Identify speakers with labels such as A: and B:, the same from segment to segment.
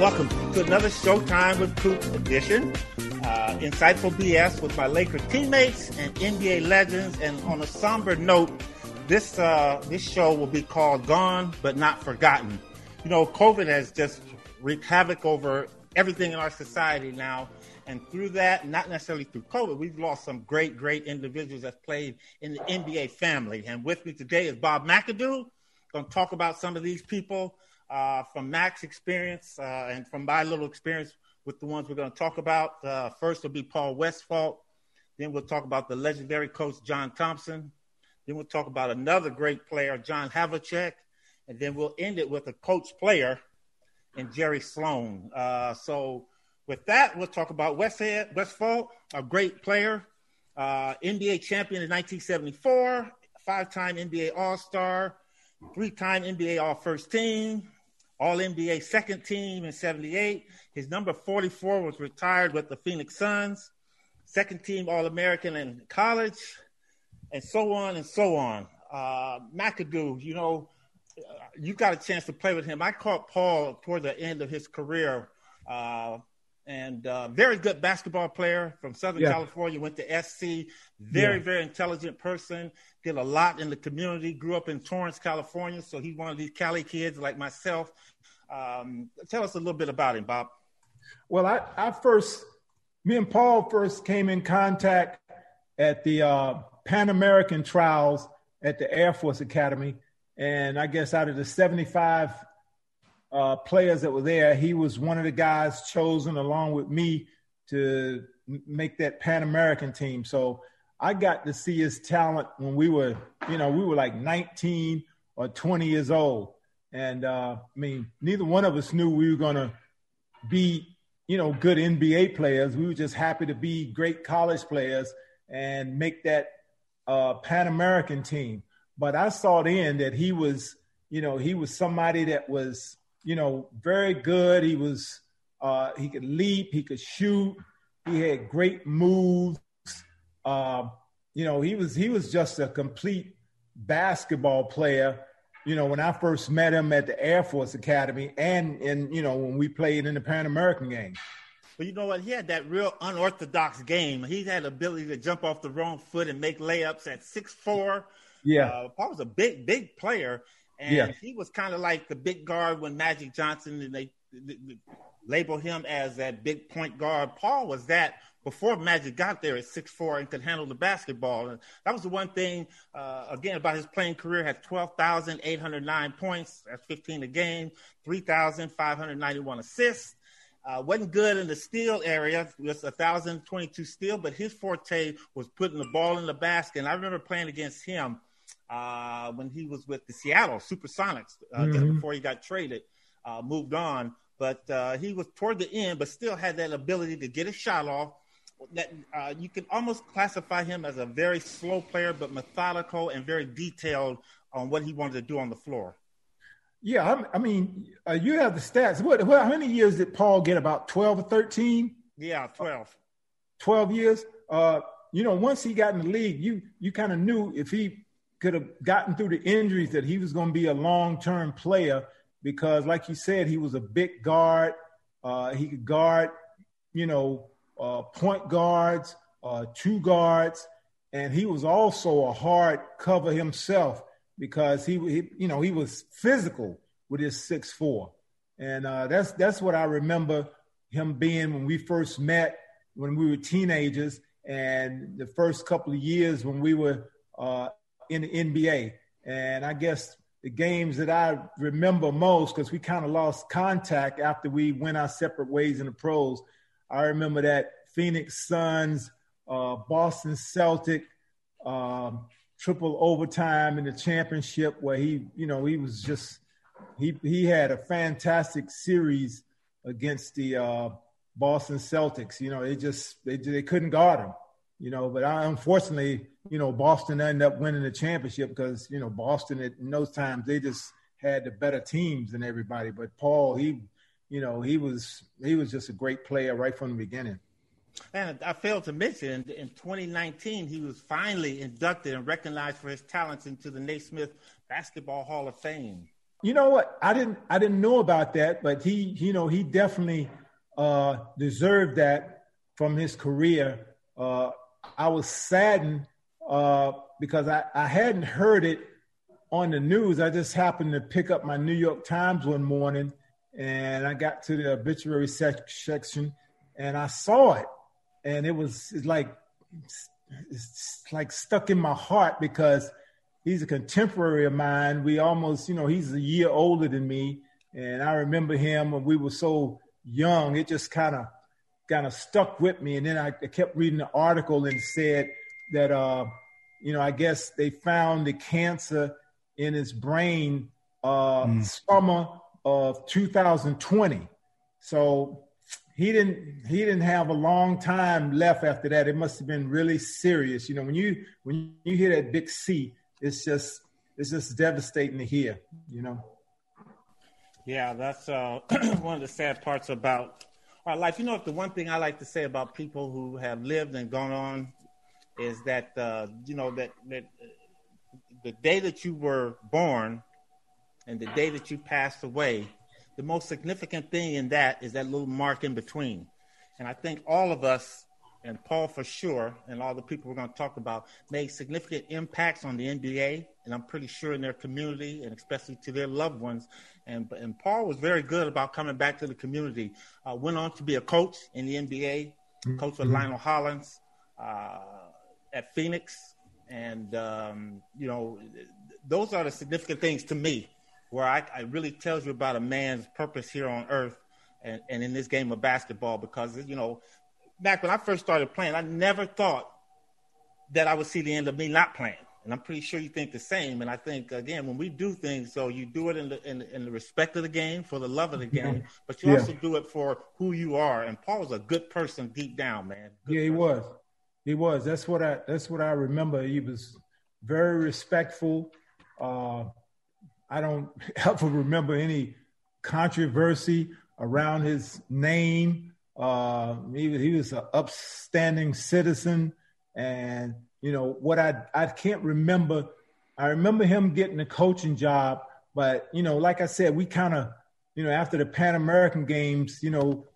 A: Welcome to another Showtime with Coop edition. Uh, insightful BS with my Laker teammates and NBA legends. And on a somber note, this uh, this show will be called "Gone but Not Forgotten." You know, COVID has just wreaked havoc over everything in our society now. And through that, not necessarily through COVID, we've lost some great, great individuals that played in the NBA family. And with me today is Bob McAdoo. Going to talk about some of these people uh, from Mac's experience uh, and from my little experience with the ones we're going to talk about. Uh, first will be Paul Westphal. Then we'll talk about the legendary coach John Thompson. Then we'll talk about another great player, John Havlicek. And then we'll end it with a coach player and Jerry Sloan. Uh, so with that, we'll talk about Westhead, Westphal, a great player, uh, NBA champion in 1974, five-time NBA All-Star, three-time NBA All-First Team, All NBA Second Team in '78. His number 44 was retired with the Phoenix Suns, Second Team All-American in college, and so on and so on. Uh, McAdoo, you know, you got a chance to play with him. I caught Paul toward the end of his career. Uh, and uh, very good basketball player from Southern
B: Yeah.
A: California. Went to SC. Very,
B: Yeah.
A: very intelligent person. Did a lot in the community. Grew up in Torrance, California. So he's one of these Cali kids like myself. Um, tell us a little bit about him, Bob.
B: Well, I, I first, me and Paul first came in contact at the uh, Pan American trials at the Air Force Academy. And I guess out of the 75 uh, players that were there, he was one of the guys chosen along with me to make that Pan American team. So I got to see his talent when we were, you know, we were like 19 or 20 years old. And uh, I mean, neither one of us knew we were going to be, you know, good NBA players. We were just happy to be great college players and make that uh, Pan American team. But I saw then that he was, you know, he was somebody that was, you know, very good. He was, uh, he could leap, he could shoot, he had great moves. Uh, you know, he was he was just a complete basketball player. You know, when I first met him at the Air Force Academy, and and you know when we played in the Pan American game.
A: But you know what? He had that real unorthodox game. He had the ability to jump off the wrong foot and make layups at six four.
B: Yeah.
A: Uh, Paul was a big, big player, and
B: Yeah.
A: he was kind of like the big guard when Magic Johnson and they, they, they label him as that big point guard. Paul was that before Magic got there at six four and could handle the basketball. And that was the one thing uh, again about his playing career. Had twelve thousand eight hundred nine points. That's fifteen a game. Three thousand five hundred ninety one assists. Uh, wasn't good in the steal area, just 1,022 steal, but his forte was putting the ball in the basket. And I remember playing against him uh, when he was with the Seattle Supersonics uh, just
B: Mhm.
A: before he got traded, uh, moved on. But uh, he was toward the end, but still had that ability to get a shot off. That uh, you can almost classify him as a very slow player, but methodical and very detailed on what he wanted to do on the floor.
B: Yeah, I, I mean, uh, you have the stats. What, what? How many years did Paul get? About twelve or thirteen?
A: Yeah, 12.
B: 12 years. Uh, you know, once he got in the league, you you kind of knew if he could have gotten through the injuries that he was going to be a long term player because, like you said, he was a big guard. Uh, he could guard, you know, uh, point guards, uh, two guards, and he was also a hard cover himself because he, he you know, he was physical with his six four, and uh, that's that's what I remember him being when we first met when we were teenagers, and the first couple of years when we were uh, in the NBA. And I guess the games that I remember most, because we kind of lost contact after we went our separate ways in the pros. I remember that Phoenix Suns, uh, Boston Celtic, um, triple overtime in the championship where he, you know, he was just he he had a fantastic series against the uh, Boston Celtics. You know, they just they they couldn't guard him. You know, but I, unfortunately, you know, Boston ended up winning the championship because you know Boston at, in those times they just had the better teams than everybody. But Paul, he, you know, he was he was just a great player right from the beginning.
A: And I failed to mention in 2019 he was finally inducted and recognized for his talents into the Naismith Basketball Hall of Fame.
B: You know what? I didn't I didn't know about that, but he you know he definitely uh, deserved that from his career. Uh, I was saddened uh, because I, I hadn't heard it on the news. I just happened to pick up my New York Times one morning and I got to the obituary sec- section and I saw it. And it was like, it's like stuck in my heart because he's a contemporary of mine. We almost, you know, he's a year older than me. And I remember him when we were so young. It just kind of kind of stuck with me. And then I, kept reading the article and said that, uh, you know, I guess they found the cancer in his brain uh, mm. summer of 2020. So he didn't he didn't have a long time left after that. It must have been really serious. You know, when you when you hear that big C, it's just it's just devastating to hear. You know.
A: Yeah, that's uh, one of the sad parts about our life. You know, the one thing I like to say about people who have lived and gone on is that uh, you know that that the day that you were born and the day that you passed away, the most significant thing in that is that little mark in between. And I think all of us, and Paul for sure, and all the people we're going to talk about, made significant impacts on the NBA, and I'm pretty sure in their community, and especially to their loved ones. And, and Paul was very good about coming back to the community. Uh, went on to be a coach in the NBA, mm-hmm. coach with Lionel Hollins uh, at Phoenix. And, um, you know, those are the significant things to me where I, I really tells you about a man's purpose here on earth and, and in this game of basketball because, you know, back when I first started playing, I never thought that I would see the end of me not playing and I'm pretty sure you think the same. And I think again, when we do things, so you do it in the in, in the respect of the game, for the love of the game, but you yeah. also do it for who you are. And Paul's a good person deep down, man. Good
B: yeah, he
A: person.
B: was. He was. That's what I. That's what I remember. He was very respectful. Uh, I don't ever remember any controversy around his name. Uh, he, he was an upstanding citizen, and you know what I I can't remember. I remember him getting a coaching job, but you know, like I said, we kind of, you know, after the Pan American Games, you know,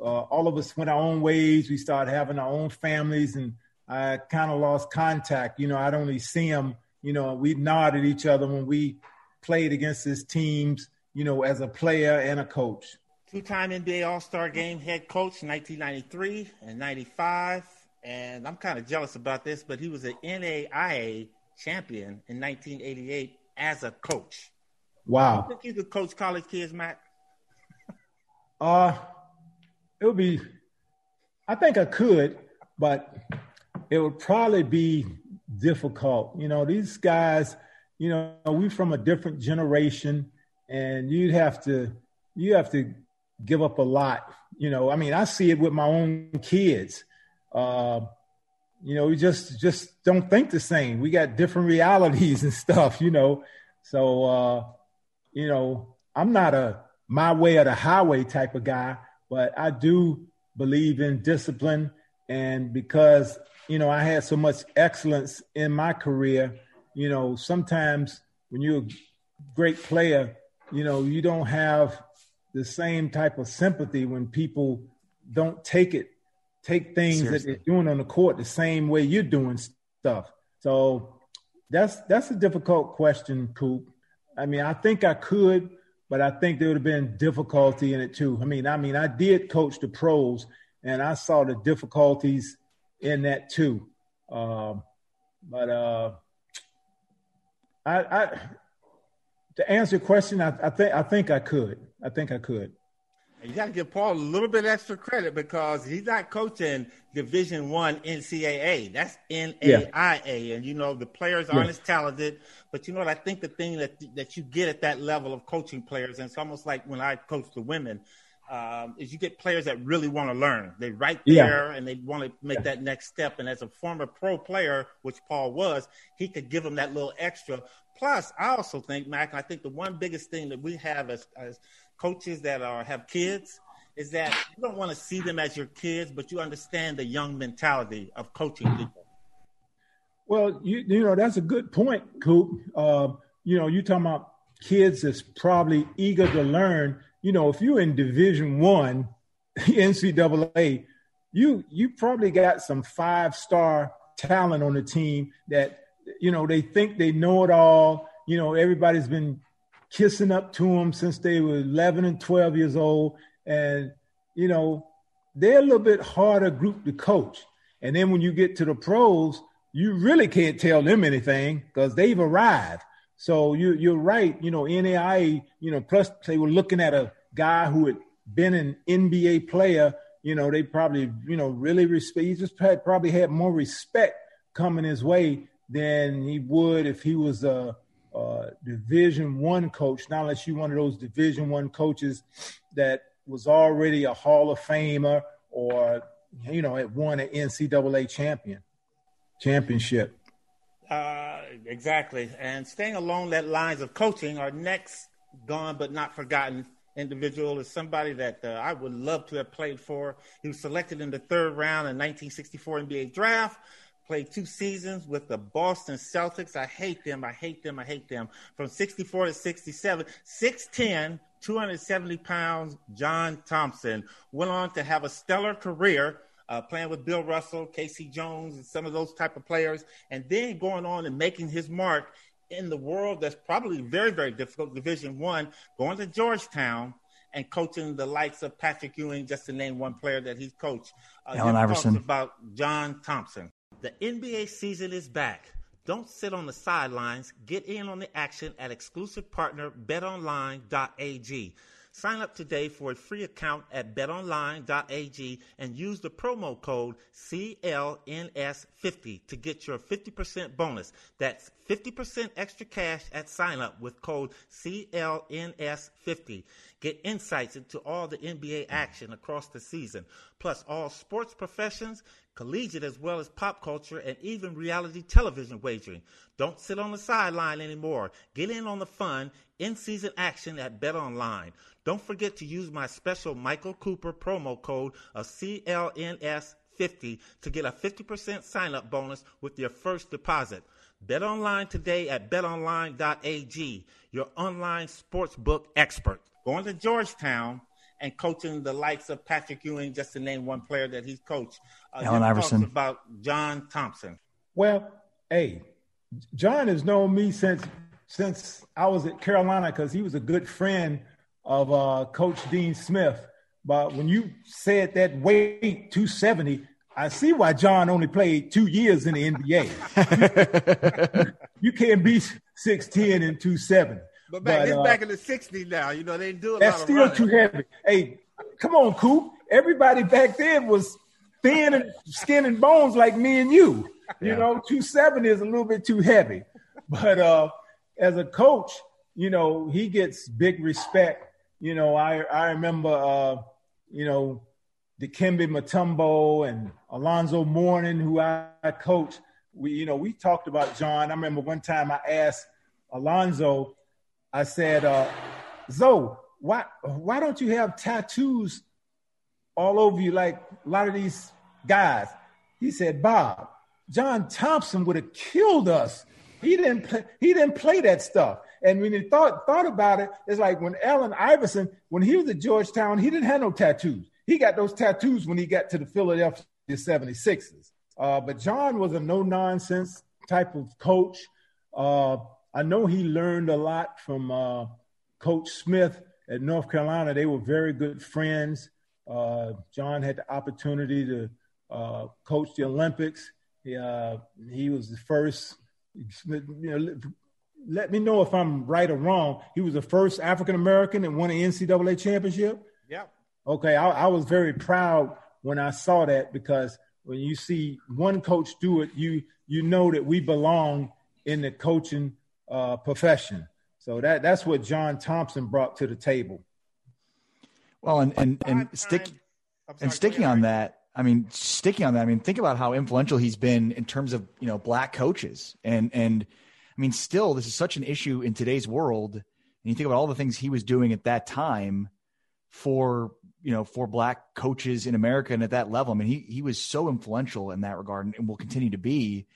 B: uh, all of us went our own ways. We started having our own families, and I kind of lost contact. You know, I'd only see him. You know, we nod at each other when we played against his teams. You know, as a player and a coach.
A: Two-time NBA All-Star Game head coach, 1993 and 95 and I'm kind of jealous about this, but he was an NAIA champion in 1988 as a coach.
B: Wow.
A: You think you could coach college kids, Mac?
B: uh, it would be, I think I could, but it would probably be difficult. You know, these guys, you know, we from a different generation and you'd have to, you have to give up a lot. You know, I mean, I see it with my own kids uh, you know, we just just don't think the same. We got different realities and stuff, you know. So uh, you know, I'm not a my way or the highway type of guy, but I do believe in discipline And because, you know, I had so much excellence in my career, you know, sometimes when you're a great player, you know, you don't have the same type of sympathy when people don't take it, take things Seriously. that they're doing on the court the same way you're doing stuff. So that's that's a difficult question, Coop. I mean, I think I could, but I think there would have been difficulty in it too. I mean, I mean, I did coach the pros, and I saw the difficulties in that too. Um, but uh, I, I, to answer your question, I, I think I think I could. I think I could.
A: You got to give Paul a little bit extra credit because he's not coaching Division One NCAA. That's NAIA, yeah. and you know the players aren't yeah. as talented. But you know what? I think the thing that that you get at that level of coaching players, and it's almost like when I coach the women, um, is you get players that really want to learn. They right there yeah. and they want to make that next step. And as a former pro player, which Paul was, he could give them that little extra. Plus, I also think, Mac, I think the one biggest thing that we have as, as coaches that are have kids is that you don't want to see them as your kids, but you understand the young mentality of coaching people.
B: Well, you you know that's a good point, Coop. Uh, you know, you talking about kids that's probably eager to learn. You know, if you're in Division One, NCAA, you you probably got some five star talent on the team that you know they think they know it all. You know, everybody's been kissing up to them since they were 11 and 12 years old. And, you know, they're a little bit harder group to coach. And then when you get to the pros, you really can't tell them anything because they've arrived. So you, you're right. You know, NAIA, you know, plus they were looking at a guy who had been an NBA player. You know, they probably, you know, really respect. He just probably had more respect coming his way than he would if he was a, uh, Division One coach, not unless you're one of those Division One coaches that was already a Hall of Famer or you know had won an NCAA champion championship.
A: Uh, exactly, and staying along that lines of coaching, our next gone but not forgotten individual is somebody that uh, I would love to have played for. He was selected in the third round in 1964 NBA draft played two seasons with the Boston Celtics. I hate them. I hate them. I hate them. From 64 to 67, 6'10, 270 pounds, John Thompson went on to have a stellar career. Uh, playing with Bill Russell, K.C. Jones, and some of those type of players, and then going on and making his mark in the world that's probably very, very difficult, Division One, going to Georgetown and coaching the likes of Patrick Ewing, just to name one player that he's coached.
C: Uh, Allen Iverson.
A: About John Thompson. The NBA season is back. Don't sit on the sidelines. Get in on the action at exclusive partner betonline.ag. Sign up today for a free account at betonline.ag and use the promo code CLNS50 to get your 50% bonus. That's 50% extra cash at sign up with code CLNS50. Get insights into all the NBA action across the season, plus all sports professions, collegiate as well as pop culture, and even reality television wagering. Don't sit on the sideline anymore. Get in on the fun, in season action at BetOnline. Don't forget to use my special Michael Cooper promo code of CLNS50 to get a 50% sign up bonus with your first deposit. Bet online today at betonline.ag, your online sportsbook expert. Going to Georgetown and coaching the likes of Patrick Ewing, just to name one player that he's coached.
C: Uh, Allen Iverson.
A: About John Thompson.
B: Well, hey, John has known me since since I was at Carolina because he was a good friend of uh, Coach Dean Smith. But when you said that weight 270, I see why John only played two years in the NBA. you can't be 6'10 and 270.
A: But back, but, uh, back in the 60s now. You know, they didn't do a lot.
B: That's still too heavy. Hey, come on, Coop. Everybody back then was thin and skin and bones like me and you. You yeah. know, 270 is a little bit too heavy. But uh, as a coach, you know, he gets big respect you know, I I remember, uh, you know, Dikembe Mutombo and Alonzo Mourning, who I, I coached. We, you know, we talked about John. I remember one time I asked Alonzo, I said, uh, Zoe, why why don't you have tattoos all over you like a lot of these guys, he said, Bob, John Thompson would have killed us. He didn't play, he didn't play that stuff. And when he thought thought about it, it's like when Allen Iverson, when he was at Georgetown, he didn't have no tattoos. He got those tattoos when he got to the Philadelphia 76ers. Uh, but John was a no nonsense type of coach. Uh, I know he learned a lot from uh, Coach Smith at North Carolina. They were very good friends. Uh, John had the opportunity to uh, coach the Olympics. He, uh, he was the first. You know, let me know if I'm right or wrong. He was the first African American and won an NCAA championship.
A: Yeah.
B: Okay, I, I was very proud when I saw that because when you see one coach do it, you you know that we belong in the coaching uh, profession. So that that's what John Thompson brought to the table.
C: Well, and and and stick and sticking on that, I mean, sticking on that, I mean, think about how influential he's been in terms of you know black coaches, and and I mean, still, this is such an issue in today's world. And you think about all the things he was doing at that time for you know for black coaches in America and at that level. I mean, he he was so influential in that regard, and, and will continue to be.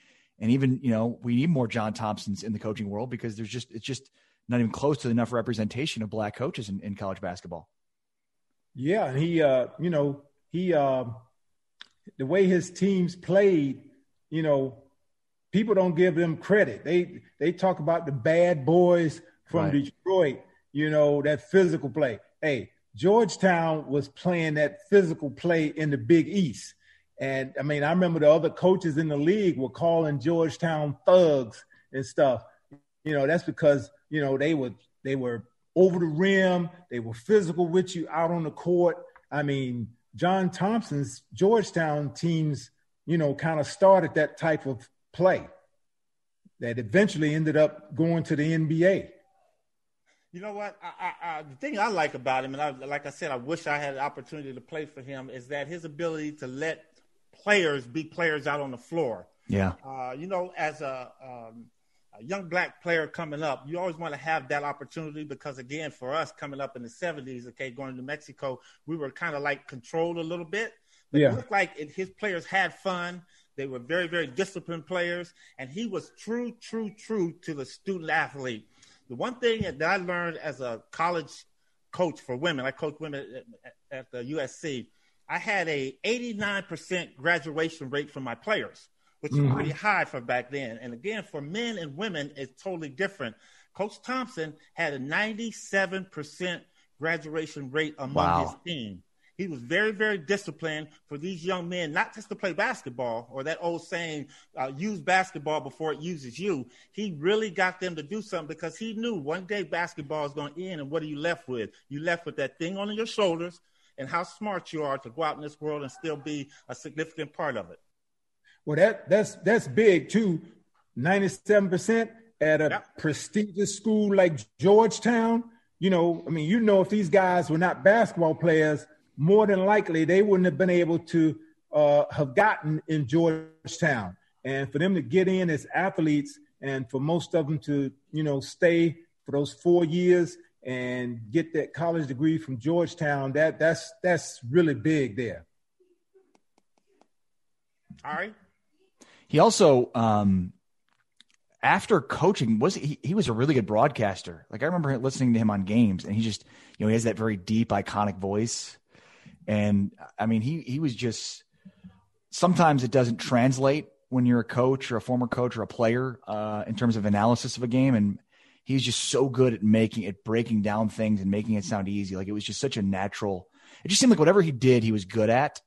C: And even you know, we need more John Thompsons in the coaching world because there's just it's just not even close to enough representation of black coaches in, in college basketball.
B: Yeah, and he, uh, you know, he, uh, the way his teams played, you know, people don't give them credit. They they talk about the bad boys from right. Detroit, you know, that physical play. Hey, Georgetown was playing that physical play in the Big East. And I mean, I remember the other coaches in the league were calling Georgetown thugs and stuff. You know, that's because, you know, they were they were over the rim. They were physical with you out on the court. I mean, John Thompson's Georgetown teams, you know, kind of started that type of play that eventually ended up going to the NBA.
A: You know what? I, I, I, the thing I like about him, and like I said, I wish I had an opportunity to play for him, is that his ability to let players be players out on the floor.
C: Yeah.
A: Uh, you know, as a um, a young black player coming up, you always want to have that opportunity because, again, for us coming up in the 70s, okay, going to Mexico, we were kind of like controlled a little bit. But yeah. it looked like it, his players had fun. They were very, very disciplined players, and he was true, true, true to the student athlete. The one thing that I learned as a college coach for women, I coach women at, at the USC. I had a 89% graduation rate from my players which mm-hmm. is pretty high for back then. And again, for men and women, it's totally different. Coach Thompson had a 97% graduation rate among wow. his team. He was very, very disciplined for these young men, not just to play basketball or that old saying, uh, use basketball before it uses you. He really got them to do something because he knew one day basketball is going to end. And what are you left with? You left with that thing on your shoulders and how smart you are to go out in this world and still be a significant part of it.
B: Well, that that's that's big too. Ninety-seven percent at a yep. prestigious school like Georgetown. You know, I mean, you know, if these guys were not basketball players, more than likely they wouldn't have been able to uh, have gotten in Georgetown. And for them to get in as athletes, and for most of them to, you know, stay for those four years and get that college degree from Georgetown, that that's that's really big there.
A: All right.
C: He also, um, after coaching, was he, he was a really good broadcaster. Like I remember listening to him on games, and he just, you know, he has that very deep, iconic voice. And I mean, he he was just. Sometimes it doesn't translate when you're a coach or a former coach or a player uh, in terms of analysis of a game, and he's just so good at making it, breaking down things and making it sound easy. Like it was just such a natural. It just seemed like whatever he did, he was good at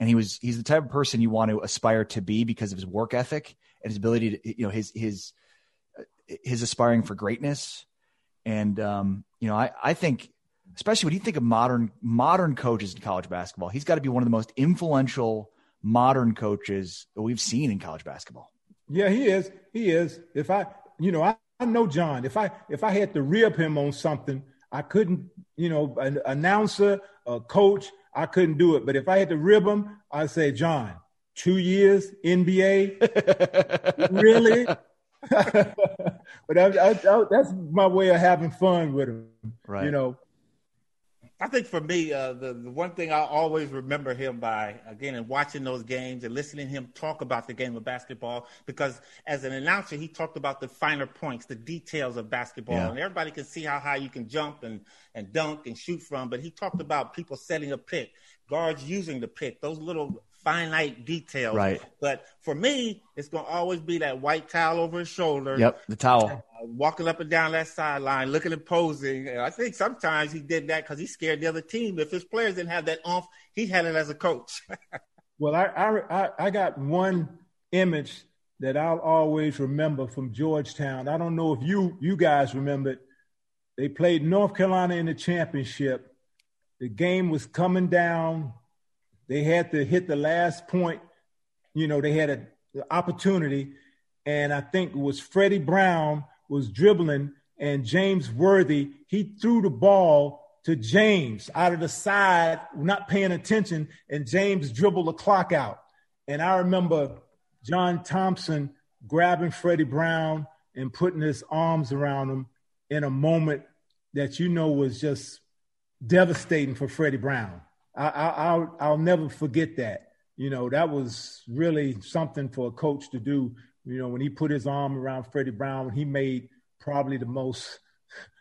C: and he was he's the type of person you want to aspire to be because of his work ethic and his ability to you know his his his aspiring for greatness and um, you know I I think especially when you think of modern modern coaches in college basketball he's got to be one of the most influential modern coaches that we've seen in college basketball.
B: Yeah, he is. He is. If I you know I, I know John. If I if I had to rib him on something, I couldn't you know an announcer, a coach I couldn't do it. But if I had to rib him, I'd say, John, two years NBA, really? but I, I, I, that's my way of having fun with him. Right. You know.
A: I think for me, uh, the, the one thing I always remember him by, again, in watching those games and listening to him talk about the game of basketball, because as an announcer, he talked about the finer points, the details of basketball. Yeah. And everybody can see how high you can jump and, and dunk and shoot from. But he talked about people setting a pick, guards using the pick, those little finite details.
C: Right.
A: But for me, it's going to always be that white towel over his shoulder.
C: Yep, the towel. Uh,
A: walking up and down that sideline, looking and posing. And I think sometimes he did that because he scared the other team. If his players didn't have that off, he had it as a coach.
B: well, I, I I got one image that I'll always remember from Georgetown. I don't know if you you guys remember it. They played North Carolina in the championship. The game was coming down they had to hit the last point. You know, they had an opportunity, and I think it was Freddie Brown was dribbling, and James Worthy he threw the ball to James out of the side, not paying attention, and James dribbled the clock out. And I remember John Thompson grabbing Freddie Brown and putting his arms around him in a moment that you know was just devastating for Freddie Brown. I, I, will I'll never forget that. You know, that was really something for a coach to do. You know, when he put his arm around Freddie Brown, he made probably the most,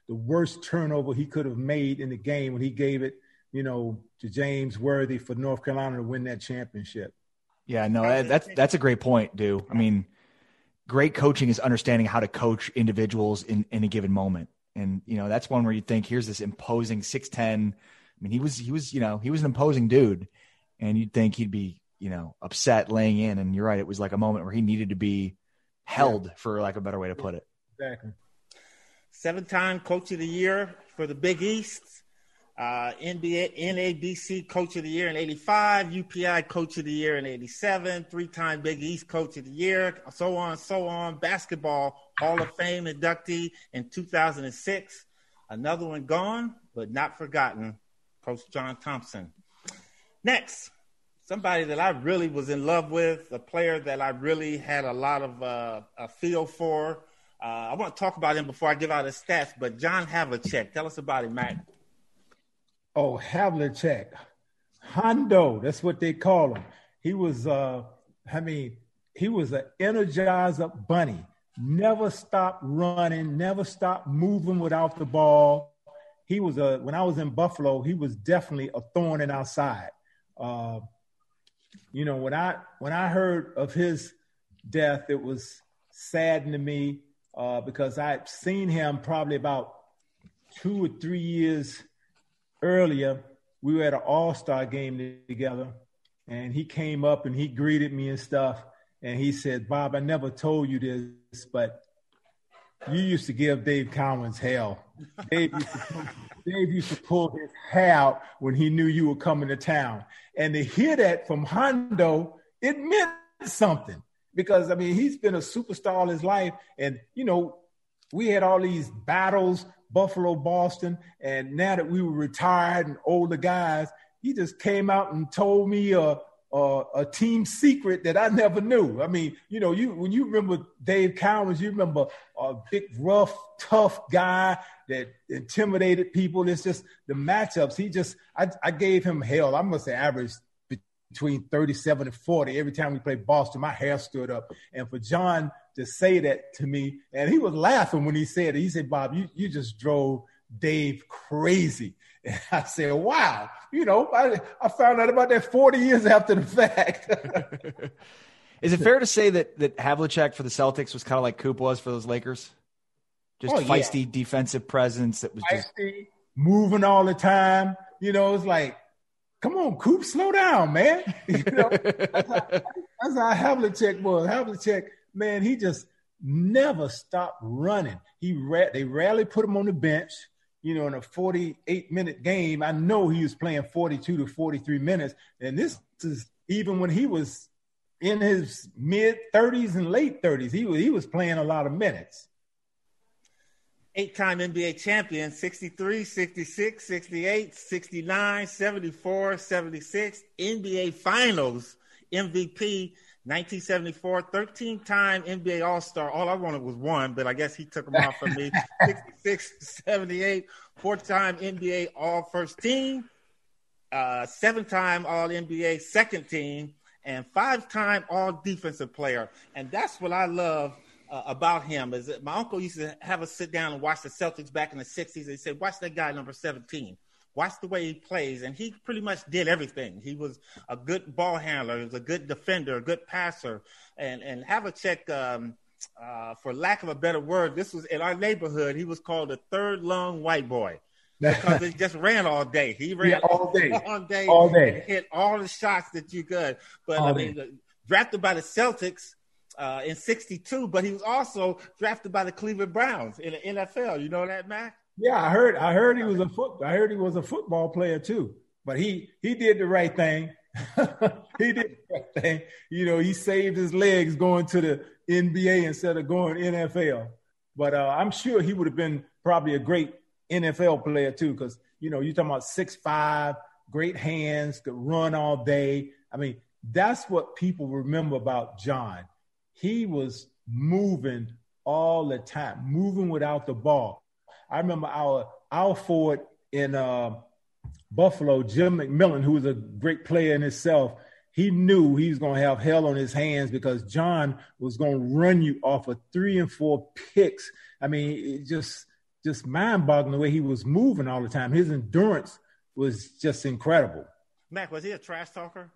B: the worst turnover he could have made in the game when he gave it, you know, to James Worthy for North Carolina to win that championship.
C: Yeah, no, that's that's a great point, dude. I mean, great coaching is understanding how to coach individuals in, in a given moment. And, you know, that's one where you think, here's this imposing 6'10, I mean, he was he was you know he was an imposing dude, and you'd think he'd be you know upset laying in. And you're right, it was like a moment where he needed to be held, yeah. for like a better way to put it.
B: Exactly.
A: Seven-time Coach of the Year for the Big East. Uh, NBA, NABC Coach of the Year in 85, UPI Coach of the Year in 87, three time Big East Coach of the Year, so on, so on. Basketball Hall of Fame inductee in 2006. Another one gone, but not forgotten. Coach John Thompson. Next, somebody that I really was in love with, a player that I really had a lot of uh, a feel for. Uh, I want to talk about him before I give out his stats, but John Havlicek. Tell us about him, Mac.
B: Oh, Havlicek. Hondo, that's what they call him. He was, uh, I mean, he was an energizer bunny. Never stopped running, never stopped moving without the ball he was a when I was in Buffalo, he was definitely a thorn in our side. Uh, you know, when I when I heard of his death, it was saddening to me uh, because I'd seen him probably about two or three years earlier. We were at an All Star game together, and he came up and he greeted me and stuff, and he said, "Bob, I never told you this, but you used to give Dave Cowens hell. Dave used, to, Dave used to pull his hair out when he knew you were coming to town. And to hear that from Hondo, it meant something because I mean he's been a superstar all his life, and you know we had all these battles, Buffalo, Boston, and now that we were retired and older guys, he just came out and told me uh, uh, a team secret that I never knew. I mean, you know, you when you remember Dave Cowens, you remember a big, rough, tough guy that intimidated people. It's just the matchups. He just, I, I gave him hell. I must say, average between 37 and 40 every time we played Boston. My hair stood up, and for John to say that to me, and he was laughing when he said it. He said, "Bob, you you just drove Dave crazy." And I said, wow, you know, I, I found out about that 40 years after the fact.
C: Is it fair to say that, that Havlicek for the Celtics was kind of like Coop was for those Lakers? Just oh, feisty yeah. defensive presence that was feisty, just
B: moving all the time. You know, it's like, come on, Coop, slow down, man. You know, that's, how, that's how Havlicek was. Havlicek, man, he just never stopped running. He ra- they rarely put him on the bench you know, in a 48 minute game, I know he was playing 42 to 43 minutes. And this is even when he was in his mid 30s and late 30s, he was, he was playing a lot of minutes.
A: Eight time NBA champion 63, 66, 68, 69, 74, 76, NBA finals MVP 1974, 13 time NBA All Star. All I wanted was one, but I guess he took them off from me. 66, 78, four time NBA All First Team, uh, seven time All NBA Second Team, and five time All Defensive Player. And that's what I love uh, about him. Is that my uncle used to have us sit down and watch the Celtics back in the 60s. He said, Watch that guy number 17 watch the way he plays, and he pretty much did everything. He was a good ball handler, he was a good defender, a good passer, and and Havlicek, um, uh, for lack of a better word, this was in our neighborhood. He was called the third lung white boy. because he just ran all day. He ran
B: yeah, all day,
A: all day,
B: all day,
A: hit all the shots that you could. But all I mean, day. drafted by the Celtics uh, in '62, but he was also drafted by the Cleveland Browns in the NFL. You know that, Mac?
B: Yeah, I heard. I heard he was a foot. I heard he was a football player too. But he he did the right thing. he did the right thing. You know, he saved his legs going to the NBA instead of going NFL. But uh, I'm sure he would have been probably a great NFL player too, because you know you're talking about six five, great hands, could run all day. I mean, that's what people remember about John. He was moving all the time, moving without the ball. I remember our our forward in uh, Buffalo, Jim McMillian, who was a great player in himself. He knew he was going to have hell on his hands because John was going to run you off of three and four picks. I mean, it just just mind boggling the way he was moving all the time. His endurance was just incredible.
A: Mac, was he a trash talker?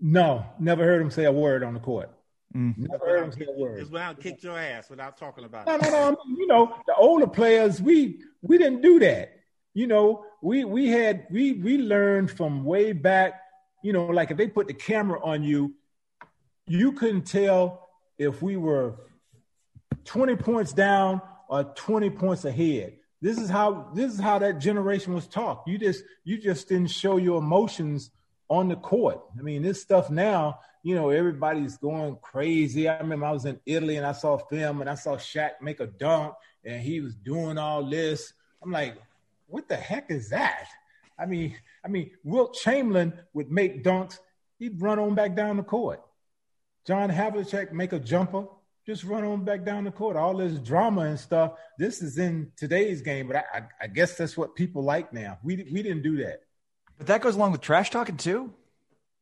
B: No, never heard him say a word on the court.
A: Mm. Never heard him say a word. Just went out and kicked your ass without talking about
B: no,
A: it.
B: No, no, no. You know, the older players, we we didn't do that. You know, we we had we we learned from way back. You know, like if they put the camera on you, you couldn't tell if we were twenty points down or twenty points ahead. This is how this is how that generation was taught. You just you just didn't show your emotions on the court. I mean, this stuff now you know, everybody's going crazy. I remember I was in Italy and I saw film and I saw Shaq make a dunk and he was doing all this. I'm like, what the heck is that? I mean, I mean, Wilt Chamberlain would make dunks. He'd run on back down the court. John Havlicek make a jumper, just run on back down the court. All this drama and stuff. This is in today's game, but I, I, I guess that's what people like now. We we didn't do that.
C: But that goes along with trash talking too.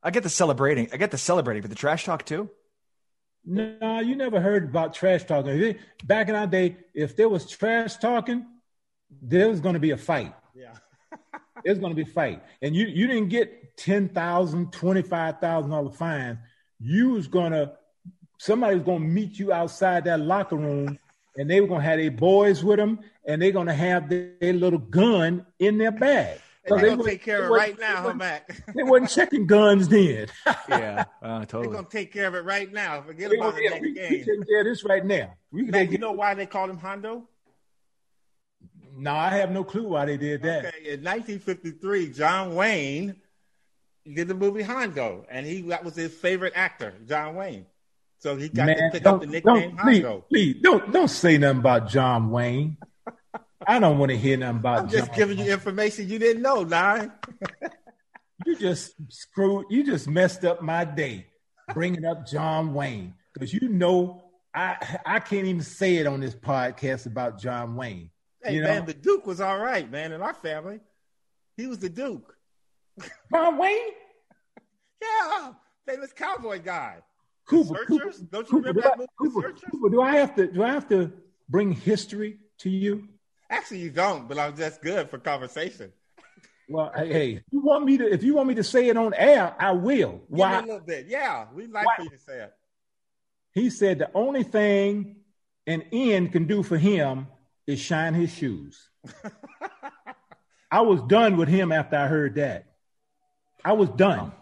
C: I get the celebrating. I get the celebrating, but the trash talk too.
B: No, you never heard about trash talking. Back in our day, if there was trash talking, there was going to be a fight.
A: Yeah.
B: There's going to be a fight. And you, you didn't get $10,000, $25,000 fine. You was going to, somebody was going to meet you outside that locker room and they were going to have their boys with them and they're going to have their, their little gun in their bag.
A: They're they gonna take care of it right now, huh, Mac?
B: They wasn't checking guns then.
C: yeah, uh, totally.
A: They're gonna take care of it right now. Forget about the next
B: we,
A: game.
B: We taking care of this right now.
A: We, Mac, you know why they called him Hondo?
B: No, I have no clue why they did that.
A: Okay, in 1953, John Wayne did the movie Hondo, and he that was his favorite actor, John Wayne. So he got
B: Man,
A: to pick up the nickname Hondo.
B: Please, please, don't don't say nothing about John Wayne. I don't want to hear nothing about.
A: I'm just
B: John
A: giving you information you didn't know, Nine.
B: you just screwed. You just messed up my day, bringing up John Wayne because you know I I can't even say it on this podcast about John Wayne.
A: Hey
B: you
A: man, the Duke was all right, man. In our family, he was the Duke.
B: John Wayne.
A: Yeah, famous cowboy guy.
B: Cooper? Cooper,
A: Don't you
B: Cooper,
A: remember
B: do I,
A: that movie,
B: Cooper? Cooper, do I have to do I have to bring history to you?
A: Actually, you don't, but I'm just good for conversation.
B: Well, hey, hey, if you want me to if you want me to say it on air, I will.
A: Give
B: Why?
A: a little bit. Yeah, we'd like
B: Why?
A: for you to say it.
B: He said the only thing an end can do for him is shine his shoes. I was done with him after I heard that. I was done.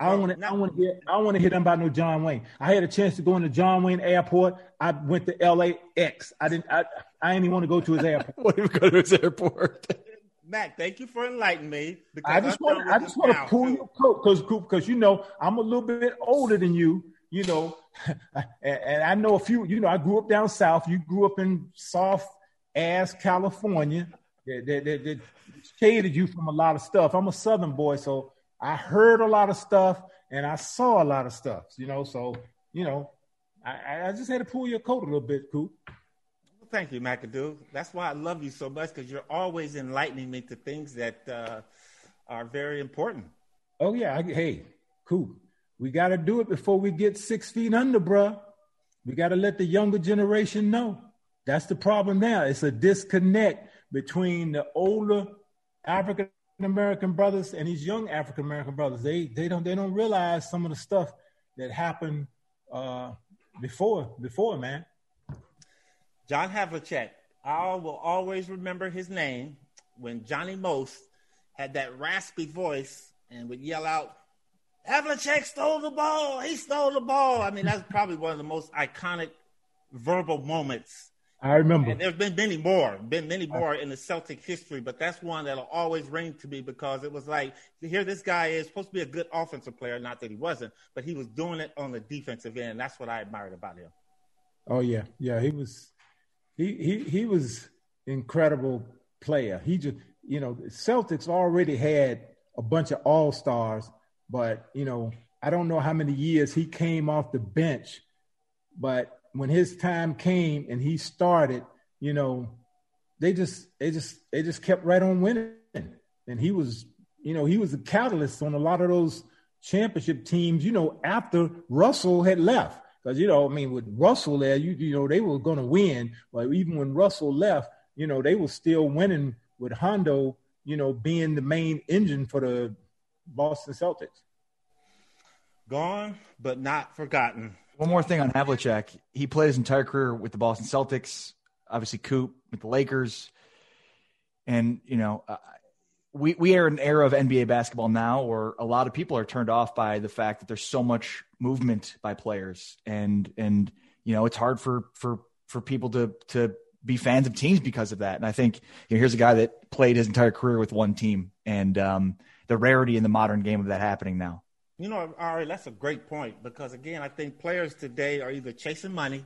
B: I don't want to. I want to hear. I don't want to hear nothing about no John Wayne. I had a chance to go into John Wayne Airport. I went to LAX. I didn't. I, I didn't even want to go to his airport.
C: What even go to his airport?
A: Mac, thank you for enlightening me.
B: I just
A: I'm
B: want.
A: done
B: I just want to
A: now,
B: pull your coat because because you know I'm a little bit older than you. You know, and, and I know a few. You know, I grew up down south. You grew up in soft ass California. That, that, that, that shaded you from a lot of stuff. I'm a Southern boy, so I heard a lot of stuff, and I saw a lot of stuff, you know. So, you know, I, I just had to pull your coat a little bit, Coop.
A: Well, thank you, McAdoo. That's why I love you so much because you're always enlightening me to things that uh, are very important.
B: Oh yeah, I, hey, Coop, we got to do it before we get six feet under, bruh. We got to let the younger generation know. That's the problem now. It's a disconnect between the older African American brothers and these young African American brothers. They they don't they don't realize some of the stuff that happened uh, before before man.
A: John Havlicek. I will always remember his name when Johnny Most had that raspy voice and would yell out, Havlicek stole the ball. He stole the ball. I mean, that's probably one of the most iconic verbal moments.
B: I remember.
A: And there's been many more, been many more in the Celtic history, but that's one that'll always ring to me because it was like, here this guy is supposed to be a good offensive player, not that he wasn't, but he was doing it on the defensive end. That's what I admired about him.
B: Oh yeah, yeah, he was, he he he was incredible player. He just, you know, Celtics already had a bunch of all stars but, you know, I don't know how many years he came off the bench, but when his time came and he started, you know, they just they just they just kept right on winning. And he was, you know, he was a catalyst on a lot of those championship teams, you know, after Russell had left. Because, you know, I mean, with Russell there, you you know, they were gonna win. But even when Russell left, you know, they were still winning with Hondo, you know, being the main engine for the Boston Celtics.
A: Gone, but not forgotten.
C: One more thing on Havlicek. He played his entire career with the Boston Celtics, obviously Coop with the Lakers. And, you know, uh, we, we are in an era of NBA basketball now where a lot of people are turned off by the fact that there's so much movement by players. And, and, you know, it's hard for, for, for people to, to be fans of teams because of that. And I think, you know, here's a guy that played his entire career with one team. And, um, the rarity in the modern game of that happening now.
A: You know, Ari, that's a great point because again, I think players today are either chasing money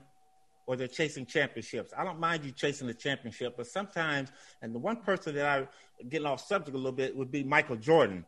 A: or they're chasing championships. I don't mind you chasing the championship, but sometimes, and the one person that I getting off subject a little bit would be Michael Jordan.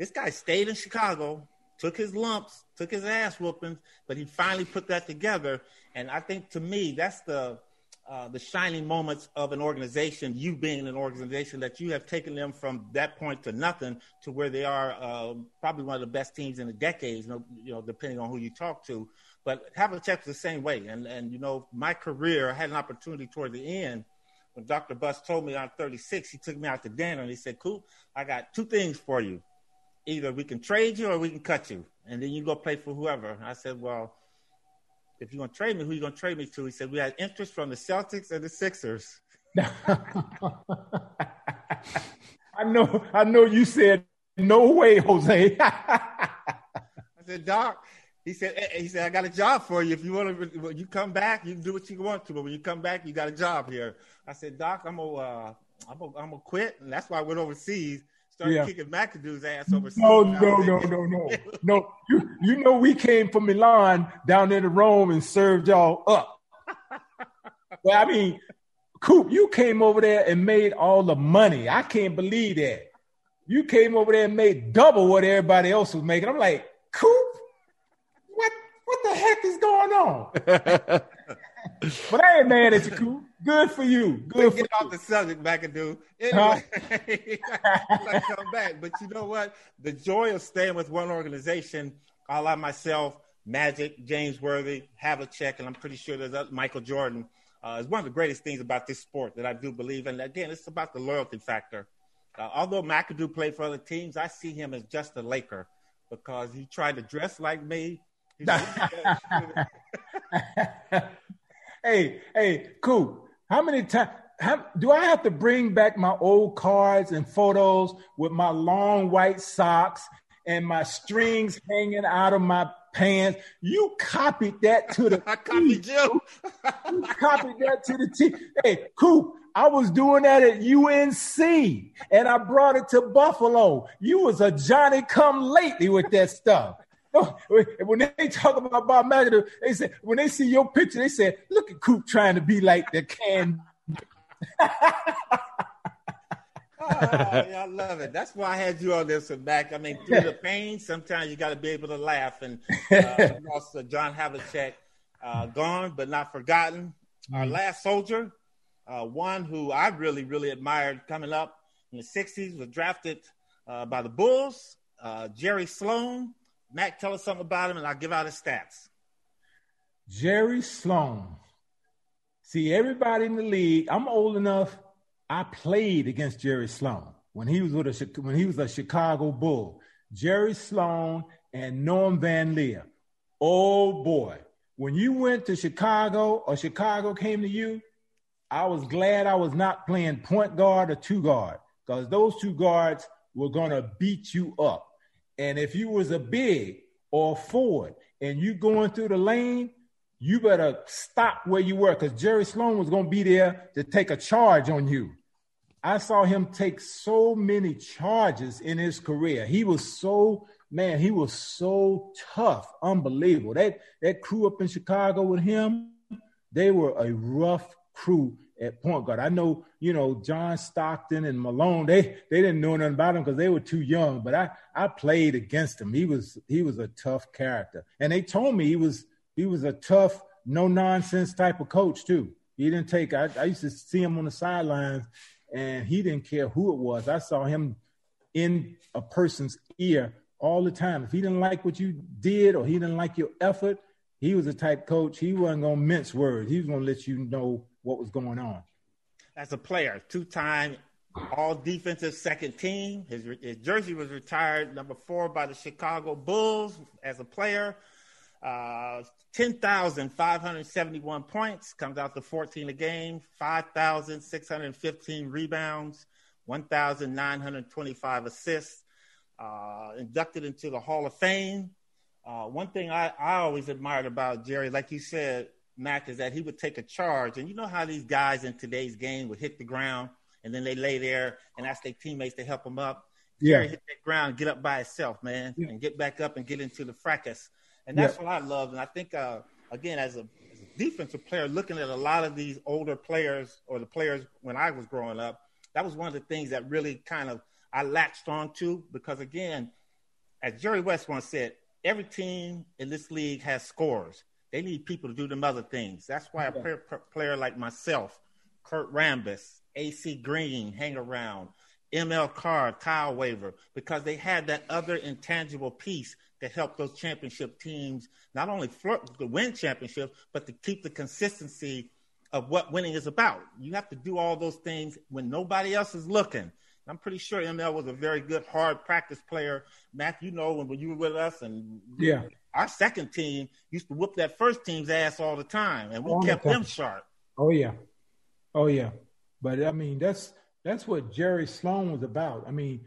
A: This guy stayed in Chicago, took his lumps, took his ass whoopings, but he finally put that together. And I think to me, that's the uh, the shining moments of an organization, you being an organization that you have taken them from that point to nothing to where they are uh, probably one of the best teams in the decades, you know, you know, depending on who you talk to. But Havlicek's the same way. And, and, you know, my career, I had an opportunity toward the end when Dr. Buss told me I'm 36, he took me out to dinner and he said, Cool, I got two things for you. Either we can trade you or we can cut you. And then you go play for whoever. I said, Well, if you're gonna trade me, who you gonna trade me to? He said we had interest from the Celtics and the Sixers.
B: I know, I know. You said no way, Jose.
A: I said, Doc. He said, he said, I got a job for you. If you want to, when you come back, you can do what you want to. But when you come back, you got a job here. I said, Doc, I'm gonna, uh, I'm gonna, I'm gonna quit, and that's why I went overseas started yeah. kicking McAdoo's ass over.
B: No, no, no, no, no, no. You, you know, we came from Milan down there to Rome and served y'all up. well, I mean, Coop, you came over there and made all the money. I can't believe that. You came over there and made double what everybody else was making. I'm like, Coop, what, what the heck is going on? but I ain't mad at you, Coop. Good for you. Good
A: get off the subject, McAdoo. Anyway, huh? come back. But you know what? The joy of staying with one organization, I like myself, Magic, James Worthy, Havlicek, and I'm pretty sure there's Michael Jordan, uh, is one of the greatest things about this sport that I do believe. And again, it's about the loyalty factor. Uh, although McAdoo played for other teams, I see him as just a Laker because he tried to dress like me.
B: hey, hey, cool. How many times do I have to bring back my old cards and photos with my long white socks and my strings hanging out of my pants? You copied that to the
A: I copied you.
B: you copied that to the T. Hey, Coop, I was doing that at UNC and I brought it to Buffalo. You was a Johnny come lately with that stuff. When they talk about Bob McAdoo, they say when they see your picture, they say, "Look at Coop trying to be like the can."
A: oh, yeah, I love it. That's why I had you on this one back. I mean, through the pain, sometimes you got to be able to laugh. And uh, also John Havlicek, uh, gone but not forgotten. Our mm-hmm. last soldier, uh, one who I really, really admired coming up in the 60s, was drafted uh, by the Bulls, uh, Jerry Sloan. Mac, tell us something about him, and I'll give out his stats.
B: Jerry Sloan. See, everybody in the league, I'm old enough. I played against Jerry Sloan when he was with a when he was a Chicago Bull. Jerry Sloan and Norm Van Lier. Oh boy, when you went to Chicago or Chicago came to you, I was glad I was not playing point guard or two guard because those two guards were gonna beat you up. And if you was a big or forward and you going through the lane, you better stop where you were because Jerry Sloan was going to be there to take a charge on you. I saw him take so many charges in his career. He was so man, he was so tough, unbelievable. That that crew up in Chicago with him, they were a rough crew at point guard. I know, you know, John Stockton and Malone, they they didn't know nothing about him because they were too young. But I I played against him. He was he was a tough character, and they told me he was he was a tough, no nonsense type of coach too. He didn't take. I, I used to see him on the sidelines, and he didn't care who it was. I saw him in a person's ear all the time. If he didn't like what you did or he didn't like your effort, he was a type coach. He wasn't gonna mince words. He was gonna let you know what was going on.
A: As a player, two-time all defensive second team. His, his jersey was retired number four by the Chicago Bulls as a player. Uh, 10,571 points, comes out to 14 a game, 5,615 rebounds, 1,925 assists, uh, inducted into the Hall of Fame. Uh, one thing I, I always admired about Jerry, like you said, Mac, is that he would take a charge. And you know how these guys in today's game would hit the ground and then they lay there and ask their teammates to help them up. Yeah. Jerry hit that ground, get up by itself, man, yeah. and get back up and get into the fracas. And that's yeah. what I love. And I think, uh, again, as a, as a defensive player, looking at a lot of these older players or the players when I was growing up, that was one of the things that really kind of I latched on to because, again, as Jerry West once said, every team in this league has scores. They need people to do them other things. That's why a player, player like myself, Kurt Rambis, AC Green hang around, ML Carr, Kyle Waver, because they had that other intangible piece to help those championship teams not only flirt to win championships, but to keep the consistency of what winning is about. You have to do all those things when nobody else is looking. I'm pretty sure ML was a very good hard practice player. Matt, you know when, you were with us and
B: yeah,
A: our second team used to whoop that first team's ass all the time, and we all kept the them sharp.
B: Oh yeah, oh yeah. But I mean, that's that's what Jerry Sloan was about. I mean,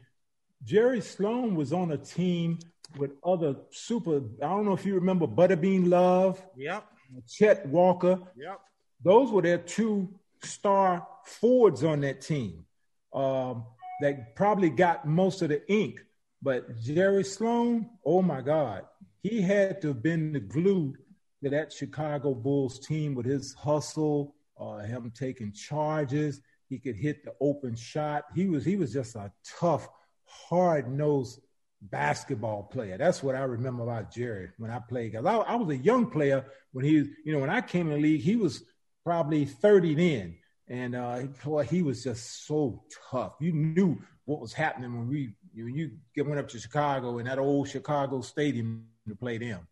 B: Jerry Sloan was on a team with other super. I don't know if you remember Butterbean Love.
A: Yep.
B: Chet Walker.
A: Yep.
B: Those were their two star forwards on that team. Um, that probably got most of the ink. But Jerry Sloan, oh my God, he had to have been the glue to that Chicago Bulls team with his hustle, uh, him taking charges. He could hit the open shot. He was he was just a tough, hard nosed basketball player. That's what I remember about Jerry when I played. Cause I, I was a young player when he, you know, when I came in the league, he was probably 30 then. And uh, boy, he was just so tough. You knew what was happening when we when you went up to Chicago and that old Chicago stadium to play them.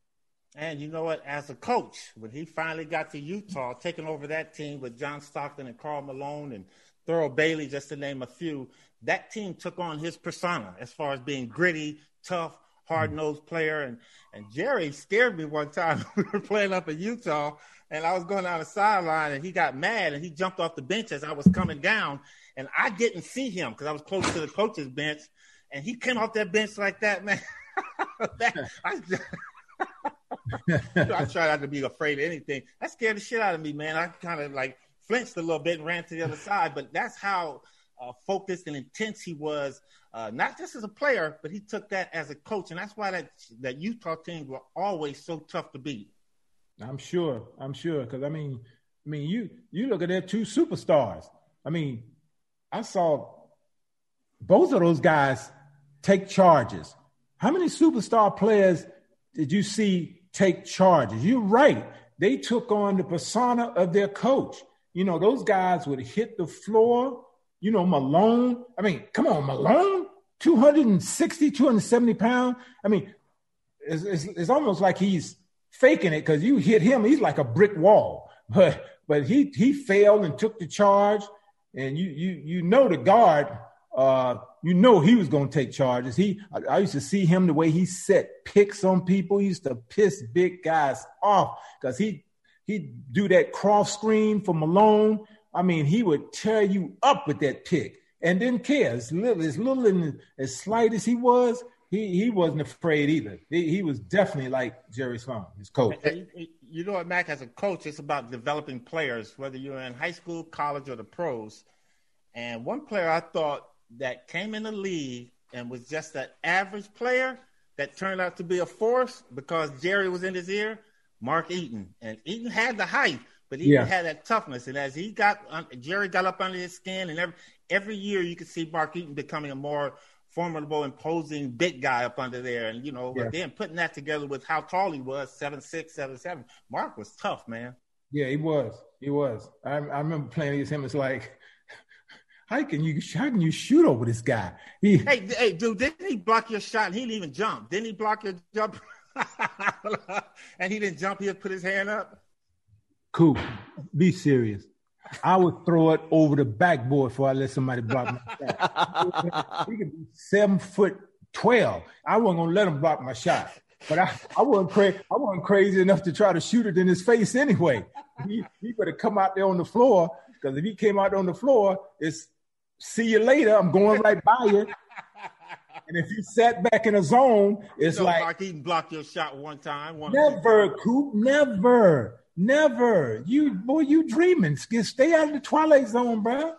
A: And you know what? As a coach, when he finally got to Utah, taking over that team with John Stockton and Karl Malone and Thurl Bailey, just to name a few, that team took on his persona as far as being gritty, tough, hard nosed player. And and Jerry scared me one time. we were playing up in Utah, and I was going down the sideline, and he got mad and he jumped off the bench as I was coming down, and I didn't see him because I was close to the coach's bench, and he came off that bench like that, man. that, I, I try not to be afraid of anything. That scared the shit out of me, man. I kind of like flinched a little bit and ran to the other side, but that's how uh, focused and intense he was, uh, not just as a player, but he took that as a coach, and that's why that that Utah teams were always so tough to beat.
B: I'm sure. I'm sure because I mean, I mean, you you look at their two superstars. I mean, I saw both of those guys take charges. How many superstar players did you see take charges? You're right. They took on the persona of their coach. You know, those guys would hit the floor. You know, Malone. I mean, come on, Malone, 260, 270 pounds. I mean, it's, it's, it's almost like he's faking it because you hit him, he's like a brick wall. But but he he failed and took the charge, and you you you know the guard, uh, you know he was going to take charges. He I, I, used to see him the way he set picks on people. He used to piss big guys off because he he'd do that cross screen for Malone. I mean, he would tear you up with that pick and didn't care. As little as little and as slight as he was, he he wasn't afraid either. He, he was definitely like Jerry Sloan, his coach.
A: You know what, Mac? As a coach, it's about developing players, whether you're in high school, college, or the pros. And one player I thought that came in the league and was just an average player that turned out to be a force because Jerry was in his ear, Mark Eaton. And Eaton had the height, but he yeah. had that toughness. And as he got, Jerry got up under his skin, and every every year you could see Mark Eaton becoming a more formidable, imposing big guy up under there. And, you know, yeah. then putting that together with how tall he was, seven six, seven seven. Mark was tough, man.
B: Yeah, he was. He was. I, I remember playing against him. It's like, how can you how can you shoot over this guy?
A: He, hey, hey, dude, didn't he block your shot? And he didn't even jump. Didn't he block your jump? and he didn't jump. He just put his hand up.
B: Cool. Be serious. I would throw it over the backboard before I let somebody block my shot. he could be seven foot twelve. I wasn't gonna let him block my shot. But I, I wasn't crazy. I wasn't crazy enough to try to shoot it in his face anyway. He, he better come out there on the floor because if he came out on the floor, it's see you later. I'm going right by you. And if you sat back in a zone, it's
A: so
B: like
A: Mark Eaton blocked your shot one time. One
B: never, Coop, never. Never. You boy, you dreaming. Stay out of the twilight zone, bro.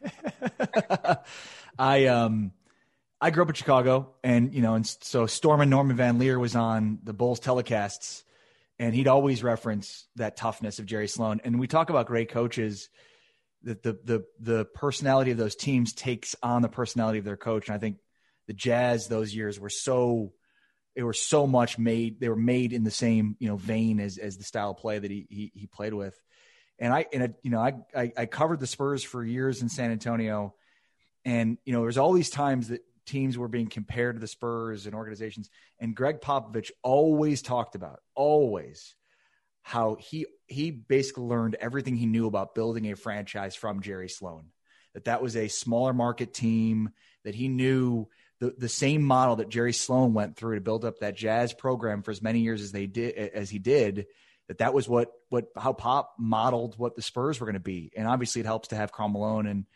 C: I um I grew up in Chicago and you know, and so Stormin Norman Van Lier was on the Bulls telecasts and he'd always reference that toughness of Jerry Sloan. And we talk about great coaches that the the the personality of those teams takes on the personality of their coach. And I think the Jazz those years were so they were so much made they were made in the same you know vein as as the style of play that he he, he played with. And i and you know I, I, I covered the spurs for years in san antonio. And you know there's all these times that teams were being compared to the spurs and organizations. And gregg popovich always talked about always how he he basically learned everything he knew about building a franchise from jerry sloan. That that was a smaller market team that he knew the, the same model that Jerry Sloan went through to build up that jazz program for as many years as they did as he did that that was what what how Pop modeled what the Spurs were going to be. And obviously it helps to have Karl Malone and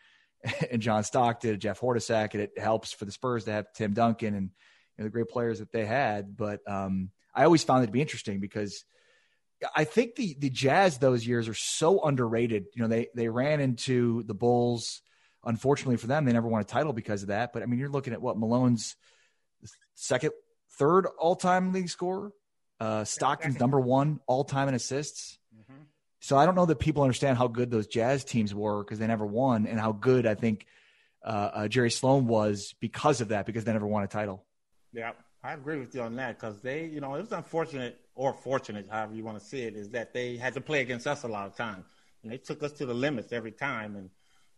C: and John Stockton Jeff Hornacek and it helps for the Spurs to have Tim Duncan and you know, the great players that they had. But um, I always found it to be interesting because I think the the Jazz those years are so underrated. You know they they ran into the Bulls unfortunately for them, they never won a title because of that. But I mean, you're looking at what Malone's second, third all time league scorer. Uh, Stockton's number one all time in assists. Mm-hmm. So I don't know that people understand how good those Jazz teams were because they never won, and how good I think uh, uh, Jerry Sloan was because of that because they never won a title.
A: Yeah, I agree with you on that because they, you know, it was unfortunate or fortunate, however you want to see it, is that they had to play against us a lot of times, and they took us to the limits every time, and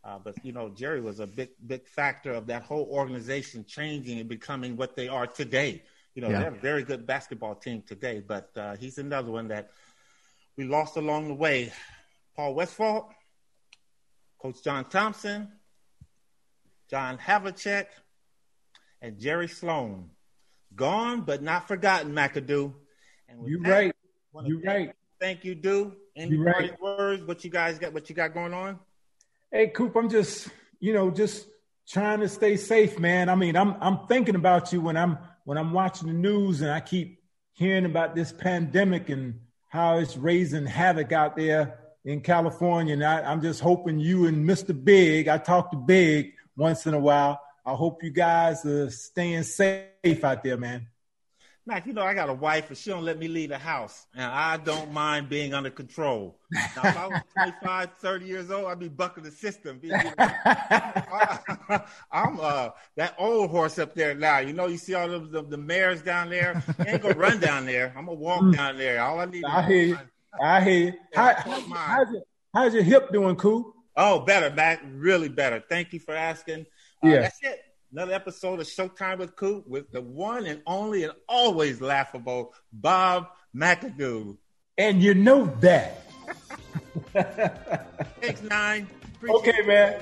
A: uh, but you know, Jerry was a big, big factor of that whole organization changing and becoming what they are today. You know, yeah. they're a very good basketball team today, but uh, he's another one that we lost along the way. Paul Westphal, Coach John Thompson, John Havlicek, and Jerry Sloan. Gone but not forgotten, McAdoo.
B: And You're that, right. You're right.
A: Thank you, Do. Any You're right. words? What you guys got? What you got going on?
B: Hey, Coop, I'm just, you know, just trying to stay safe, man. I mean, I'm I'm thinking about you when I'm when I'm watching the news and I keep hearing about this pandemic and how it's raising havoc out there in California. And I, I'm just hoping you and Mr. Big, I talk to Big once in a while. I hope you guys are staying safe out there, man.
A: Mac, you know, I got a wife and she don't let me leave the house. And I don't mind being under control. Now, if I was 25, 30 years old, I'd be bucking the system. I'm uh, that old horse up there now. You know, you see all the, the, the mares down there. I ain't gonna run down there. I'm gonna walk mm. down there. All I need
B: I hear you. I hear you. How, how, how's, your, how's your hip doing, Coop?
A: Oh, better, Mac. Really better. Thank you for asking. Uh, yeah. That's it. Another episode of Showtime with Coop with the one and only and always laughable Bob McAdoo.
B: And you know that.
A: Thanks, Nine.
B: Appreciate okay, man.